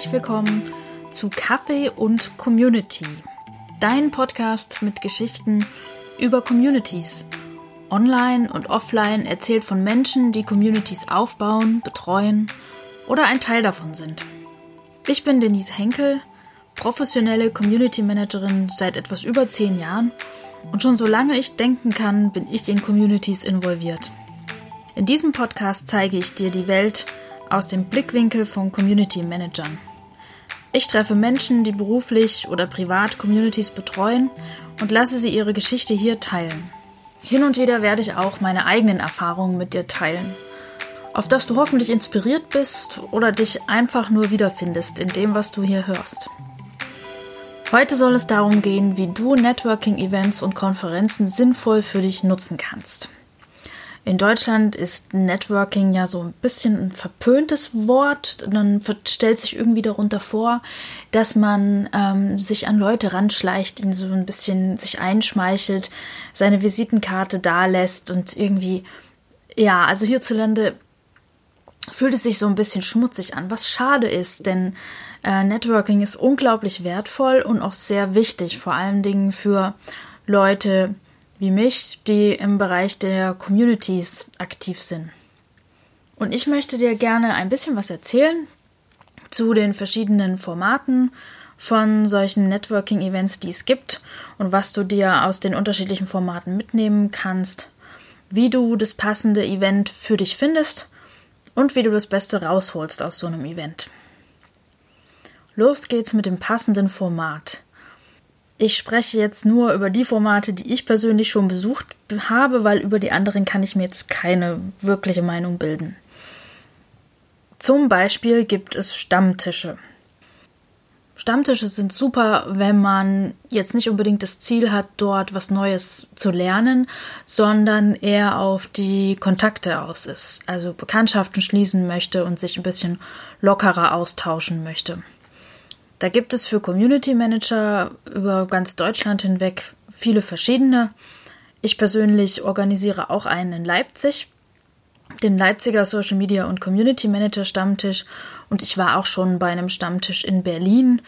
Herzlich willkommen zu Kaffee und Community, dein Podcast mit Geschichten über Communities. Online und offline erzählt von Menschen, die Communities aufbauen, betreuen oder ein Teil davon sind. Ich bin Denise Henkel, professionelle Community Managerin seit etwas über zehn Jahren und schon solange ich denken kann, bin ich in Communities involviert. In diesem Podcast zeige ich dir die Welt aus dem Blickwinkel von Community Managern. Ich treffe Menschen, die beruflich oder privat Communities betreuen und lasse sie ihre Geschichte hier teilen. Hin und wieder werde ich auch meine eigenen Erfahrungen mit dir teilen, auf dass du hoffentlich inspiriert bist oder dich einfach nur wiederfindest in dem, was du hier hörst. Heute soll es darum gehen, wie du Networking-Events und Konferenzen sinnvoll für dich nutzen kannst. In Deutschland ist Networking ja so ein bisschen ein verpöntes Wort. Dann stellt sich irgendwie darunter vor, dass man ähm, sich an Leute ranschleicht, ihnen so ein bisschen sich einschmeichelt, seine Visitenkarte dalässt und irgendwie, ja, also hierzulande fühlt es sich so ein bisschen schmutzig an, was schade ist, denn äh, Networking ist unglaublich wertvoll und auch sehr wichtig, vor allen Dingen für Leute, wie mich, die im Bereich der Communities aktiv sind. Und ich möchte dir gerne ein bisschen was erzählen zu den verschiedenen Formaten von solchen Networking-Events, die es gibt und was du dir aus den unterschiedlichen Formaten mitnehmen kannst, wie du das passende Event für dich findest und wie du das Beste rausholst aus so einem Event. Los geht's mit dem passenden Format. Ich spreche jetzt nur über die Formate, die ich persönlich schon besucht habe, weil über die anderen kann ich mir jetzt keine wirkliche Meinung bilden. Zum Beispiel gibt es Stammtische. Stammtische sind super, wenn man jetzt nicht unbedingt das Ziel hat, dort was Neues zu lernen, sondern eher auf die Kontakte aus ist, also Bekanntschaften schließen möchte und sich ein bisschen lockerer austauschen möchte. Da gibt es für Community Manager über ganz Deutschland hinweg viele verschiedene. Ich persönlich organisiere auch einen in Leipzig, den Leipziger Social Media und Community Manager Stammtisch. Und ich war auch schon bei einem Stammtisch in Berlin.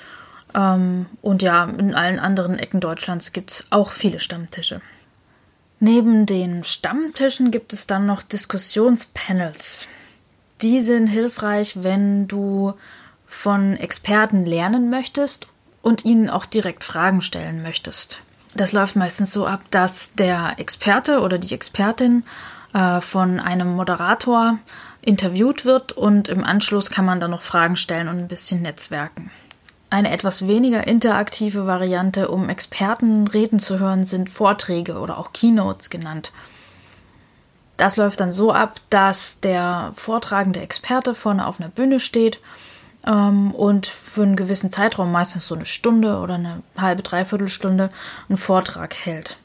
Ähm, und ja, in allen anderen Ecken Deutschlands gibt es auch viele Stammtische. Neben den Stammtischen gibt es dann noch Diskussionspanels. Die sind hilfreich, wenn du von Experten lernen möchtest und ihnen auch direkt Fragen stellen möchtest. Das läuft meistens so ab, dass der Experte oder die Expertin äh, von einem Moderator interviewt wird und im Anschluss kann man dann noch Fragen stellen und ein bisschen netzwerken. Eine etwas weniger interaktive Variante, um Experten reden zu hören, sind Vorträge oder auch Keynotes genannt. Das läuft dann so ab, dass der vortragende Experte vorne auf einer Bühne steht und für einen gewissen Zeitraum, meistens so eine Stunde oder eine halbe, dreiviertel Stunde, einen Vortrag hält.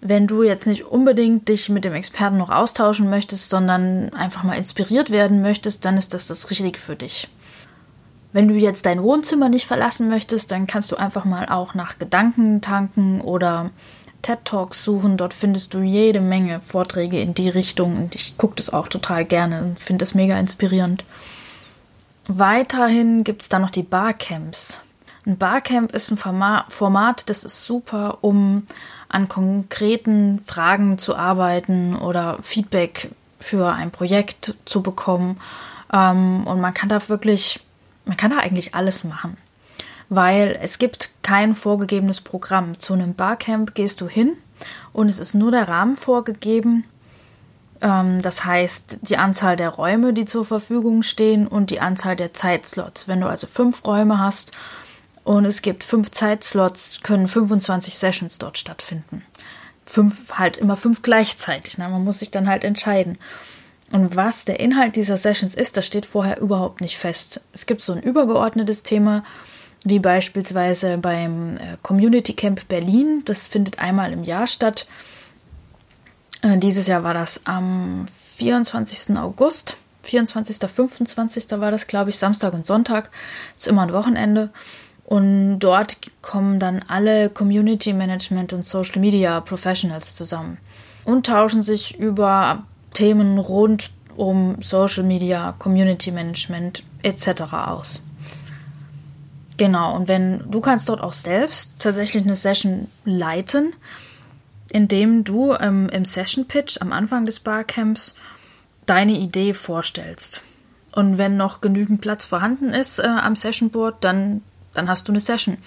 Wenn du jetzt nicht unbedingt dich mit dem Experten noch austauschen möchtest, sondern einfach mal inspiriert werden möchtest, dann ist das das Richtige für dich. Wenn du jetzt dein Wohnzimmer nicht verlassen möchtest, dann kannst du einfach mal auch nach Gedanken tanken oder TED Talks suchen. Dort findest du jede Menge Vorträge in die Richtung und ich gucke das auch total gerne und finde es mega inspirierend. Weiterhin gibt es dann noch die Barcamps. Ein Barcamp ist ein Format, das ist super, um an konkreten Fragen zu arbeiten oder Feedback für ein Projekt zu bekommen. Ähm, und man kann da wirklich, man kann da eigentlich alles machen. Weil es gibt kein vorgegebenes Programm. Zu einem Barcamp gehst du hin und es ist nur der Rahmen vorgegeben das heißt, die Anzahl der Räume, die zur Verfügung stehen und die Anzahl der Zeitslots. Wenn du also fünf Räume hast und es gibt fünf Zeitslots, können 25 Sessions dort stattfinden. Fünf, halt immer fünf gleichzeitig. Ne? Man muss sich dann halt entscheiden. Und was der Inhalt dieser Sessions ist, das steht vorher überhaupt nicht fest. Es gibt so ein übergeordnetes Thema, wie beispielsweise beim äh, Community Camp Berlin. Das findet einmal im Jahr statt. Äh, dieses Jahr war das am 24. August. 24. 25. war das, glaube ich, Samstag und Sonntag. Ist immer ein Wochenende. Und dort kommen dann alle Community Management und Social Media Professionals zusammen und tauschen sich über Themen rund um Social Media, Community Management etc. aus. Genau, und wenn du kannst dort auch selbst tatsächlich eine Session leiten, indem du ähm, im Session Pitch am Anfang des Barcamps deine Idee vorstellst. Und wenn noch genügend Platz vorhanden ist äh, am Session Board, dann, dann hast du eine Session.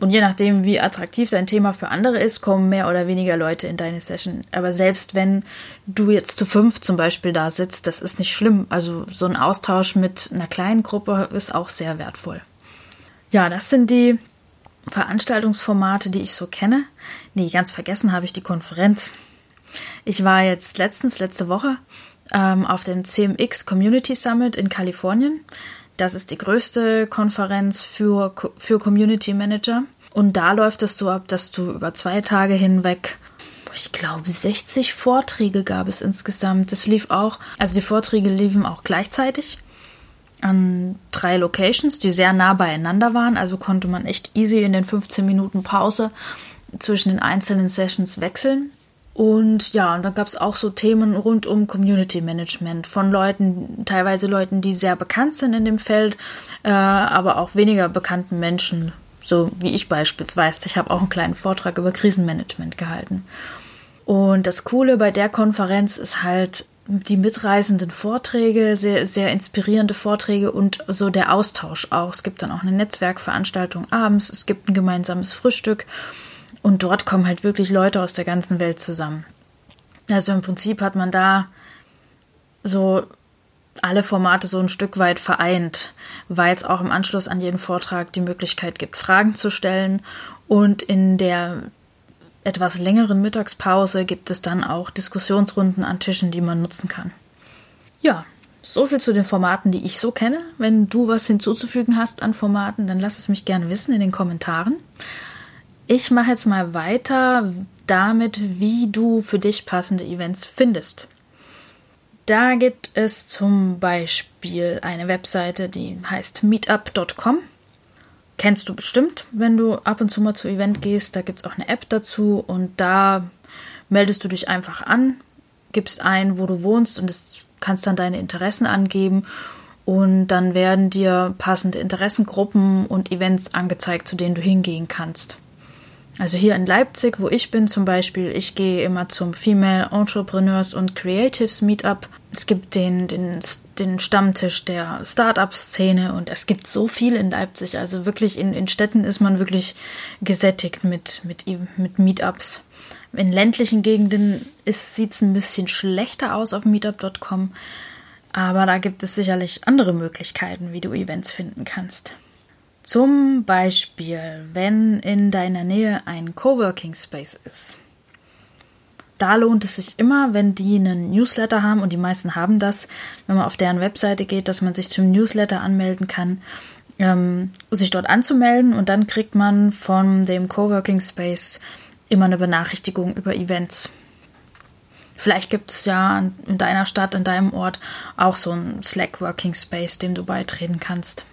Und je nachdem, wie attraktiv dein Thema für andere ist, kommen mehr oder weniger Leute in deine Session. Aber selbst wenn du jetzt zu fünf zum Beispiel da sitzt, das ist nicht schlimm. Also so ein Austausch mit einer kleinen Gruppe ist auch sehr wertvoll. Ja, das sind die Veranstaltungsformate, die ich so kenne. Nee, ganz vergessen habe ich die Konferenz. Ich war jetzt letztens, letzte Woche, ähm, auf dem CMX Community Summit in Kalifornien. Das ist die größte Konferenz für, für Community Manager. Und da läuft es so ab, dass du über zwei Tage hinweg, ich glaube, 60 Vorträge gab es insgesamt. Das lief auch, also die Vorträge liefen auch gleichzeitig an drei Locations, die sehr nah beieinander waren. Also konnte man echt easy in den 15 Minuten Pause zwischen den einzelnen Sessions wechseln. Und ja, und dann gab es auch so Themen rund um Community Management von Leuten, teilweise Leuten, die sehr bekannt sind in dem Feld, äh, aber auch weniger bekannten Menschen, so wie ich beispielsweise. Ich habe auch einen kleinen Vortrag über Krisenmanagement gehalten. Und das Coole bei der Konferenz ist halt die mitreißenden Vorträge, sehr, sehr inspirierende Vorträge und so der Austausch auch. Es gibt dann auch eine Netzwerkveranstaltung abends, es gibt ein gemeinsames Frühstück und dort kommen halt wirklich Leute aus der ganzen Welt zusammen. Also im Prinzip hat man da so alle Formate so ein Stück weit vereint, weil es auch im Anschluss an jeden Vortrag die Möglichkeit gibt, Fragen zu stellen. Und in der etwas längeren Mittagspause gibt es dann auch Diskussionsrunden an Tischen, die man nutzen kann. Ja, so viel zu den Formaten, die ich so kenne. Wenn du was hinzuzufügen hast an Formaten, dann lass es mich gerne wissen in den Kommentaren. Ich mache jetzt mal weiter damit, wie du für dich passende Events findest. Da gibt es zum Beispiel eine Webseite, die heißt meetup.com. Kennst du bestimmt, wenn du ab und zu mal zu Event gehst. Da gibt es auch eine App dazu und da meldest du dich einfach an, gibst ein, wo du wohnst und kannst dann deine Interessen angeben und dann werden dir passende Interessengruppen und Events angezeigt, zu denen du hingehen kannst. Also hier in Leipzig, wo ich bin zum Beispiel, ich gehe immer zum Female Entrepreneurs und Creatives Meetup. Es gibt den, den, den Stammtisch der Startup-Szene und es gibt so viel in Leipzig. Also wirklich in, in Städten ist man wirklich gesättigt mit, mit, mit Meetups. In ländlichen Gegenden sieht es ein bisschen schlechter aus auf meetup.com, aber da gibt es sicherlich andere Möglichkeiten, wie du Events finden kannst. Zum Beispiel, wenn in deiner Nähe ein Coworking Space ist. Da lohnt es sich immer, wenn die einen Newsletter haben, und die meisten haben das, wenn man auf deren Webseite geht, dass man sich zum Newsletter anmelden kann, ähm, sich dort anzumelden und dann kriegt man von dem Coworking Space immer eine Benachrichtigung über Events. Vielleicht gibt es ja in deiner Stadt, in deinem Ort auch so einen Slack Working Space, dem du beitreten kannst.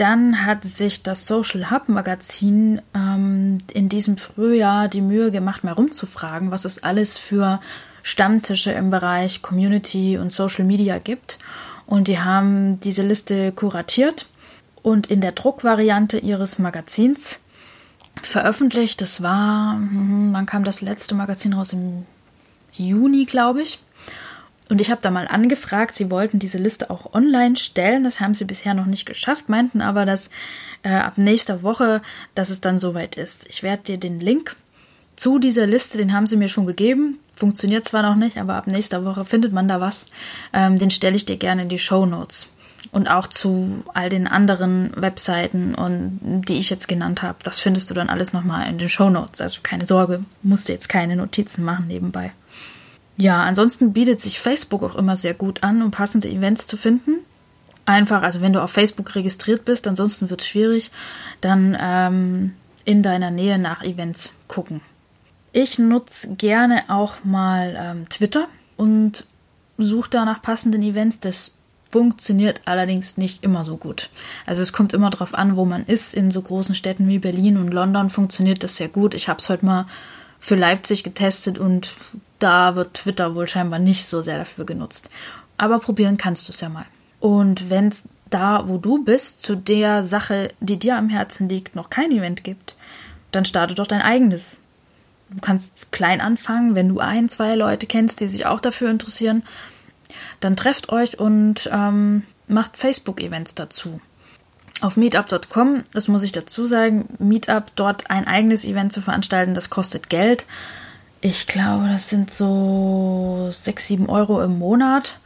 Dann hat sich das Social Hub Magazin ähm, in diesem Frühjahr die Mühe gemacht, mal rumzufragen, was es alles für Stammtische im Bereich Community und Social Media gibt. Und die haben diese Liste kuratiert und in der Druckvariante ihres Magazins veröffentlicht. Das war, hm, wann kam das letzte Magazin raus? Im Juni, glaube ich. Und ich habe da mal angefragt, sie wollten diese Liste auch online stellen. Das haben sie bisher noch nicht geschafft, meinten aber, dass äh, ab nächster Woche, dass es dann soweit ist. Ich werde dir den Link zu dieser Liste, den haben sie mir schon gegeben. Funktioniert zwar noch nicht, aber ab nächster Woche findet man da was. Ähm, den stelle ich dir gerne in die Show Notes. Und auch zu all den anderen Webseiten und die ich jetzt genannt habe. Das findest du dann alles nochmal in den Show Notes. Also keine Sorge, musst du jetzt keine Notizen machen nebenbei. Ja, ansonsten bietet sich Facebook auch immer sehr gut an, um passende Events zu finden. Einfach, also wenn du auf Facebook registriert bist, ansonsten wird es schwierig, dann ähm, in deiner Nähe nach Events gucken. Ich nutze gerne auch mal ähm, Twitter und suche da nach passenden Events. Das funktioniert allerdings nicht immer so gut. Also es kommt immer darauf an, wo man ist. In so großen Städten wie Berlin und London funktioniert das sehr gut. Ich habe es heute mal für Leipzig getestet und da wird Twitter wohl scheinbar nicht so sehr dafür genutzt. aber probieren kannst du es ja mal. Und wenn es da, wo du bist, zu der Sache, die dir am Herzen liegt, noch kein Event gibt, dann starte doch dein eigenes. Du kannst klein anfangen, wenn du ein, zwei Leute kennst, die sich auch dafür interessieren, dann trefft euch und ähm, macht Facebook-Events dazu. Auf meetup.com, das muss ich dazu sagen, Meetup dort ein eigenes Event zu veranstalten, das kostet Geld. Ich glaube, das sind so 6, 7 Euro im Monat.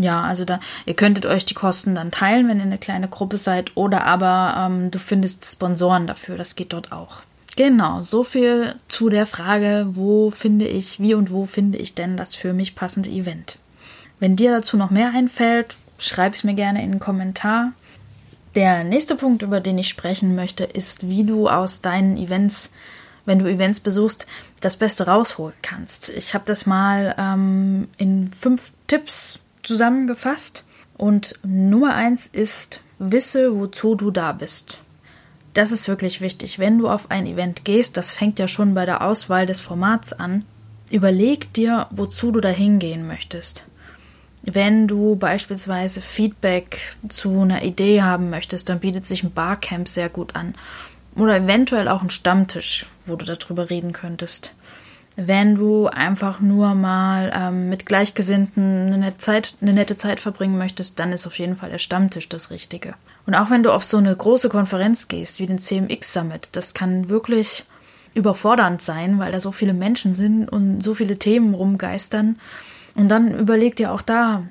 Ja, also da, ihr könntet euch die Kosten dann teilen, wenn ihr eine kleine Gruppe seid, oder aber ähm, du findest Sponsoren dafür, das geht dort auch. Genau, so viel zu der Frage, wo finde ich, wie und wo finde ich denn das für mich passende Event. Wenn dir dazu noch mehr einfällt, schreib es mir gerne in einen Kommentar. Der nächste Punkt, über den ich sprechen möchte, ist, wie du aus deinen Events, wenn du Events besuchst, das Beste rausholen kannst. Ich habe das mal ähm, in fünf Tipps zusammengefasst. Und Nummer eins ist, wisse, wozu du da bist. Das ist wirklich wichtig. Wenn du auf ein Event gehst, das fängt ja schon bei der Auswahl des Formats an, überleg dir, wozu du da hingehen möchtest. Wenn du beispielsweise Feedback zu einer Idee haben möchtest, dann bietet sich ein Barcamp sehr gut an. Oder eventuell auch ein Stammtisch, wo du darüber reden könntest. Wenn du einfach nur mal ähm, mit Gleichgesinnten eine Zeit, eine nette Zeit verbringen möchtest, dann ist auf jeden Fall der Stammtisch das Richtige. Und auch wenn du auf so eine große Konferenz gehst, wie den CMX Summit, das kann wirklich überfordernd sein, weil da so viele Menschen sind und so viele Themen rumgeistern. Und dann überleg dir auch da,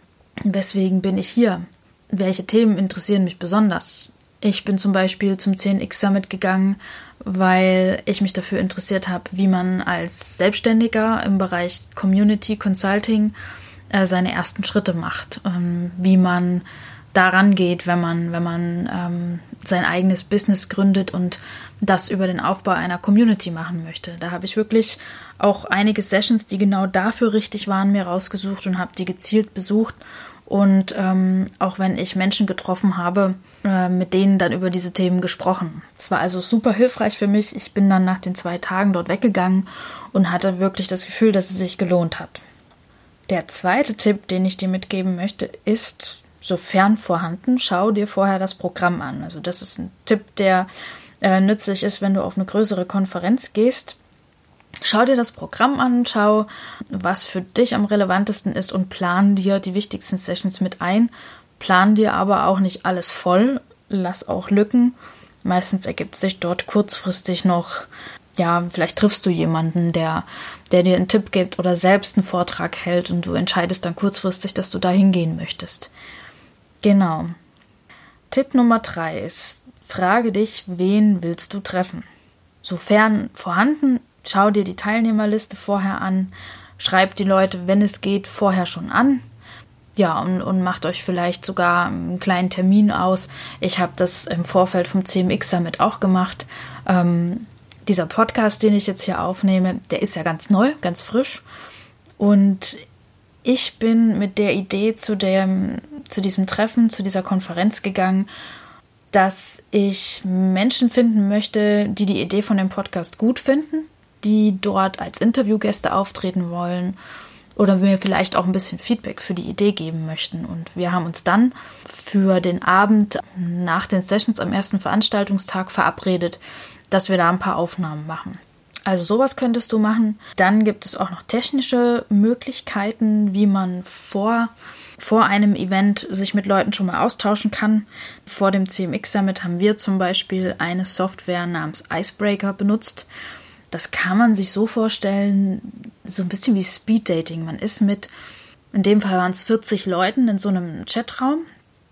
weswegen bin ich hier? Welche Themen interessieren mich besonders? Ich bin zum Beispiel zum 10x Summit gegangen, weil ich mich dafür interessiert habe, wie man als Selbstständiger im Bereich Community Consulting äh, seine ersten Schritte macht, ähm, wie man daran geht, wenn man, wenn man ähm, sein eigenes Business gründet und das über den Aufbau einer Community machen möchte. Da habe ich wirklich auch einige Sessions, die genau dafür richtig waren, mir rausgesucht und habe die gezielt besucht. Und ähm, auch wenn ich Menschen getroffen habe, äh, mit denen dann über diese Themen gesprochen. Es war also super hilfreich für mich. Ich bin dann nach den zwei Tagen dort weggegangen und hatte wirklich das Gefühl, dass es sich gelohnt hat. Der zweite Tipp, den ich dir mitgeben möchte, ist, sofern vorhanden, schau dir vorher das Programm an. Also das ist ein Tipp, der äh, nützlich ist, wenn du auf eine größere Konferenz gehst. Schau dir das Programm an, schau, was für dich am relevantesten ist und plan dir die wichtigsten Sessions mit ein. Plan dir aber auch nicht alles voll, lass auch Lücken. Meistens ergibt sich dort kurzfristig noch, ja, vielleicht triffst du jemanden, der, der dir einen Tipp gibt oder selbst einen Vortrag hält und du entscheidest dann kurzfristig, dass du da hingehen möchtest. Genau. Tipp Nummer drei ist, frage dich, wen willst du treffen? Sofern vorhanden, schau dir die Teilnehmerliste vorher an, schreib die Leute, wenn es geht, vorher schon an. Ja, und, und macht euch vielleicht sogar einen kleinen Termin aus. Ich habe das im Vorfeld vom CMX Summit auch gemacht. Ähm, dieser Podcast, den ich jetzt hier aufnehme, der ist ja ganz neu, ganz frisch. Und ich bin mit der Idee zu, dem, zu diesem Treffen, zu dieser Konferenz gegangen dass ich Menschen finden möchte, die die Idee von dem Podcast gut finden, die dort als Interviewgäste auftreten wollen oder mir vielleicht auch ein bisschen Feedback für die Idee geben möchten. Und wir haben uns dann für den Abend nach den Sessions am ersten Veranstaltungstag verabredet, dass wir da ein paar Aufnahmen machen. Also sowas könntest du machen. Dann gibt es auch noch technische Möglichkeiten, wie man vor vor einem Event sich mit Leuten schon mal austauschen kann. Vor dem CMX Summit haben wir zum Beispiel eine Software namens Icebreaker benutzt. Das kann man sich so vorstellen, so ein bisschen wie Speed Dating. Man ist mit, in dem Fall waren es 40 Leuten in so einem Chatraum.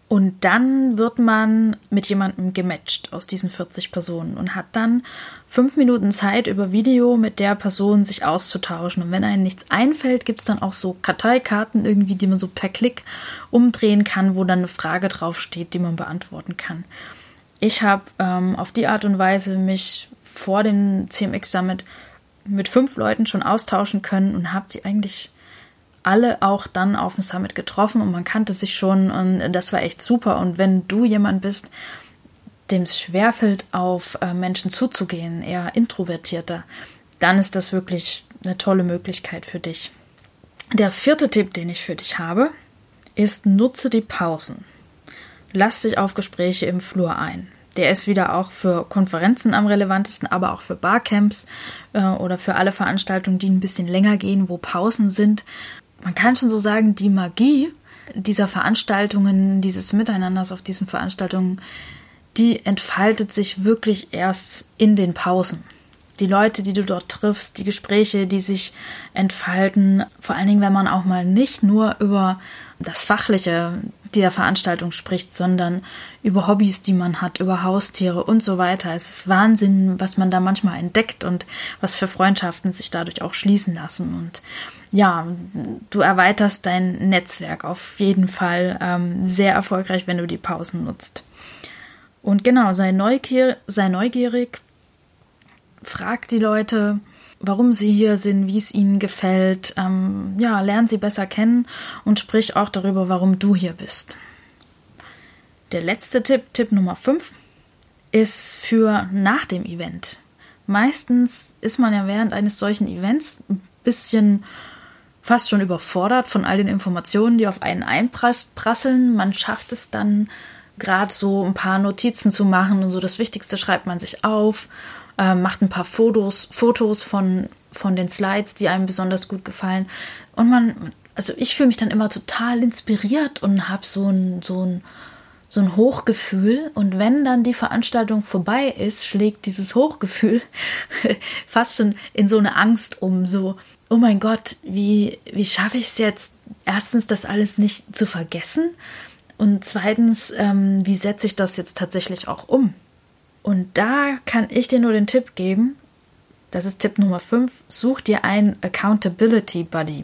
Und dann wird man mit jemandem gematcht aus diesen 40 Personen und hat dann fünf Minuten Zeit, über Video mit der Person sich auszutauschen. Und wenn einem nichts einfällt, gibt es dann auch so Karteikarten irgendwie, die man so per Klick umdrehen kann, wo dann eine Frage draufsteht, die man beantworten kann. Ich habe ähm, auf die Art und Weise mich vor dem CMX Summit mit fünf Leuten schon austauschen können und habe die eigentlich alle auch dann auf dem Summit getroffen und man kannte sich schon und das war echt super. Und wenn du jemand bist, dem es schwerfällt, auf äh, Menschen zuzugehen, eher introvertierter, dann ist das wirklich eine tolle Möglichkeit für dich. Der vierte Tipp, den ich für dich habe, ist nutze die Pausen. Lass dich auf Gespräche im Flur ein. Der ist wieder auch für Konferenzen am relevantesten, aber auch für Barcamps äh, oder für alle Veranstaltungen, die ein bisschen länger gehen, wo Pausen sind. Man kann schon so sagen, die Magie dieser Veranstaltungen, dieses Miteinanders auf diesen Veranstaltungen, die entfaltet sich wirklich erst in den Pausen. Die Leute, die du dort triffst, die Gespräche, die sich entfalten, vor allen Dingen, wenn man auch mal nicht nur über das Fachliche dieser Veranstaltung spricht, sondern über Hobbys, die man hat, über Haustiere und so weiter. Es ist Wahnsinn, was man da manchmal entdeckt und was für Freundschaften sich dadurch auch schließen lassen. Und ja, du erweiterst dein Netzwerk auf jeden Fall ähm, sehr erfolgreich, wenn du die Pausen nutzt. Und genau, sei, neugier sei neugierig, frag die Leute, warum sie hier sind, wie es ihnen gefällt. Ähm, ja, lern sie besser kennen und sprich auch darüber, warum du hier bist. Der letzte Tipp, Tipp Nummer 5, ist für nach dem Event. Meistens ist man ja während eines solchen Events ein bisschen fast schon überfordert von all den Informationen, die auf einen einprasseln. Man schafft es dann gerade so ein paar Notizen zu machen und so das Wichtigste schreibt man sich auf äh, macht ein paar Fotos, Fotos von, von den Slides, die einem besonders gut gefallen. Und man, also ich fühle mich dann immer total inspiriert und habe so ein, so ein, so ein Hochgefühl. Und wenn dann die Veranstaltung vorbei ist, schlägt dieses Hochgefühl fast schon in so eine Angst um, so, oh mein Gott, wie, wie schaffe ich es jetzt, erstens das alles nicht zu vergessen und zweitens, ähm, wie setze ich das jetzt tatsächlich auch um? Und da kann ich dir nur den Tipp geben, das ist Tipp Nummer 5, such dir einen Accountability Buddy.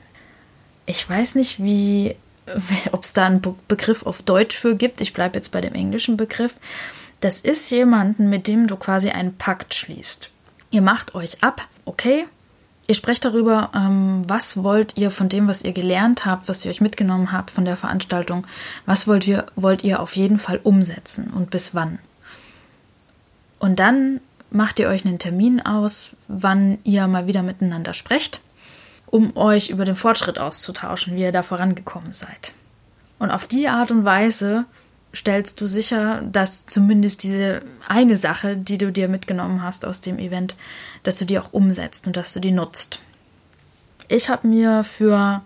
Ich weiß nicht, wie, ob es da einen Begriff auf Deutsch für gibt. Ich bleibe jetzt bei dem englischen Begriff. Das ist jemanden, mit dem du quasi einen Pakt schließt. Ihr macht euch ab, okay? Ihr sprecht darüber, ähm, was wollt ihr von dem, was ihr gelernt habt, was ihr euch mitgenommen habt von der Veranstaltung, was wollt ihr, wollt ihr auf jeden Fall umsetzen und bis wann. Und dann macht ihr euch einen Termin aus, wann ihr mal wieder miteinander sprecht, um euch über den Fortschritt auszutauschen, wie ihr da vorangekommen seid. Und auf die Art und Weise stellst du sicher, dass zumindest diese eine Sache, die du dir mitgenommen hast aus dem Event, dass du die auch umsetzt und dass du die nutzt. Ich habe mir für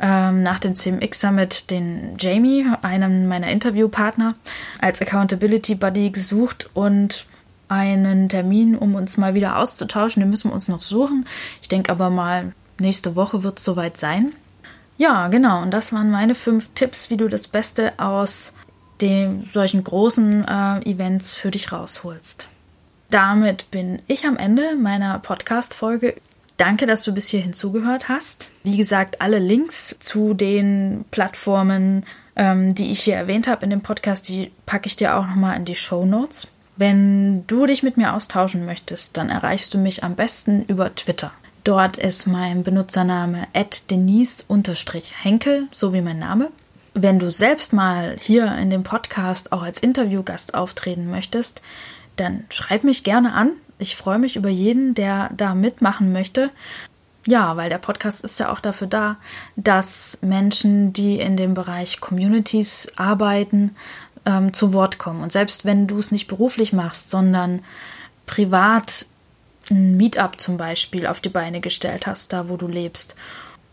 ähm, nach dem CMX Summit den Jamie, einen meiner Interviewpartner, als Accountability Buddy gesucht und einen Termin, um uns mal wieder auszutauschen. Den müssen wir uns noch suchen. Ich denke aber mal, nächste Woche wird es soweit sein. Ja, genau. Und das waren meine fünf Tipps, wie du das Beste aus den solchen großen äh, Events für dich rausholst. Damit bin ich am Ende meiner Podcast-Folge. Danke, dass du bis hierhin zugehört hast. Wie gesagt, alle Links zu den Plattformen, ähm, die ich hier erwähnt habe in dem Podcast, die packe ich dir auch nochmal in die Show Notes. Wenn du dich mit mir austauschen möchtest, dann erreichst du mich am besten über Twitter. Dort ist mein Benutzername denise-henkel, so wie mein Name. Wenn du selbst mal hier in dem Podcast auch als Interviewgast auftreten möchtest, dann schreib mich gerne an. Ich freue mich über jeden, der da mitmachen möchte. Ja, weil der Podcast ist ja auch dafür da, dass Menschen, die in dem Bereich Communities arbeiten, ähm, zu Wort kommen. Und selbst wenn du es nicht beruflich machst, sondern privat ein Meetup zum Beispiel auf die Beine gestellt hast, da wo du lebst.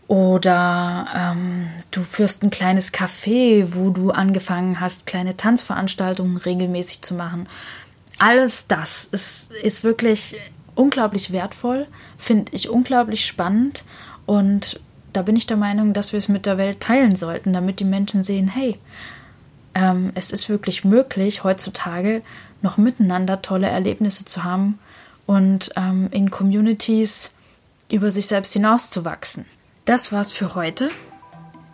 Oder ähm, du führst ein kleines Café, wo du angefangen hast, kleine Tanzveranstaltungen regelmäßig zu machen. Alles das ist, ist wirklich unglaublich wertvoll, finde ich unglaublich spannend und da bin ich der Meinung, dass wir es mit der Welt teilen sollten, damit die Menschen sehen, hey, ähm, es ist wirklich möglich, heutzutage noch miteinander tolle Erlebnisse zu haben und ähm, in Communities über sich selbst hinauszuwachsen. Das war's für heute.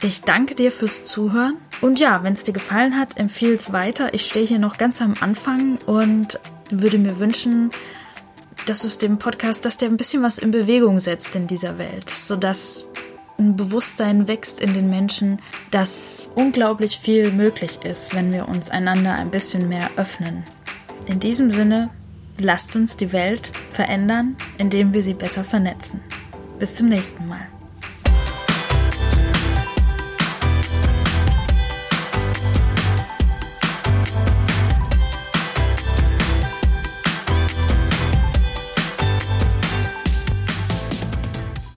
Ich danke dir fürs Zuhören. Und ja, wenn es dir gefallen hat, empfehle es weiter. Ich stehe hier noch ganz am Anfang und würde mir wünschen, dass es dem Podcast, dass der ein bisschen was in Bewegung setzt in dieser Welt, sodass ein Bewusstsein wächst in den Menschen, dass unglaublich viel möglich ist, wenn wir uns einander ein bisschen mehr öffnen. In diesem Sinne, lasst uns die Welt verändern, indem wir sie besser vernetzen. Bis zum nächsten Mal.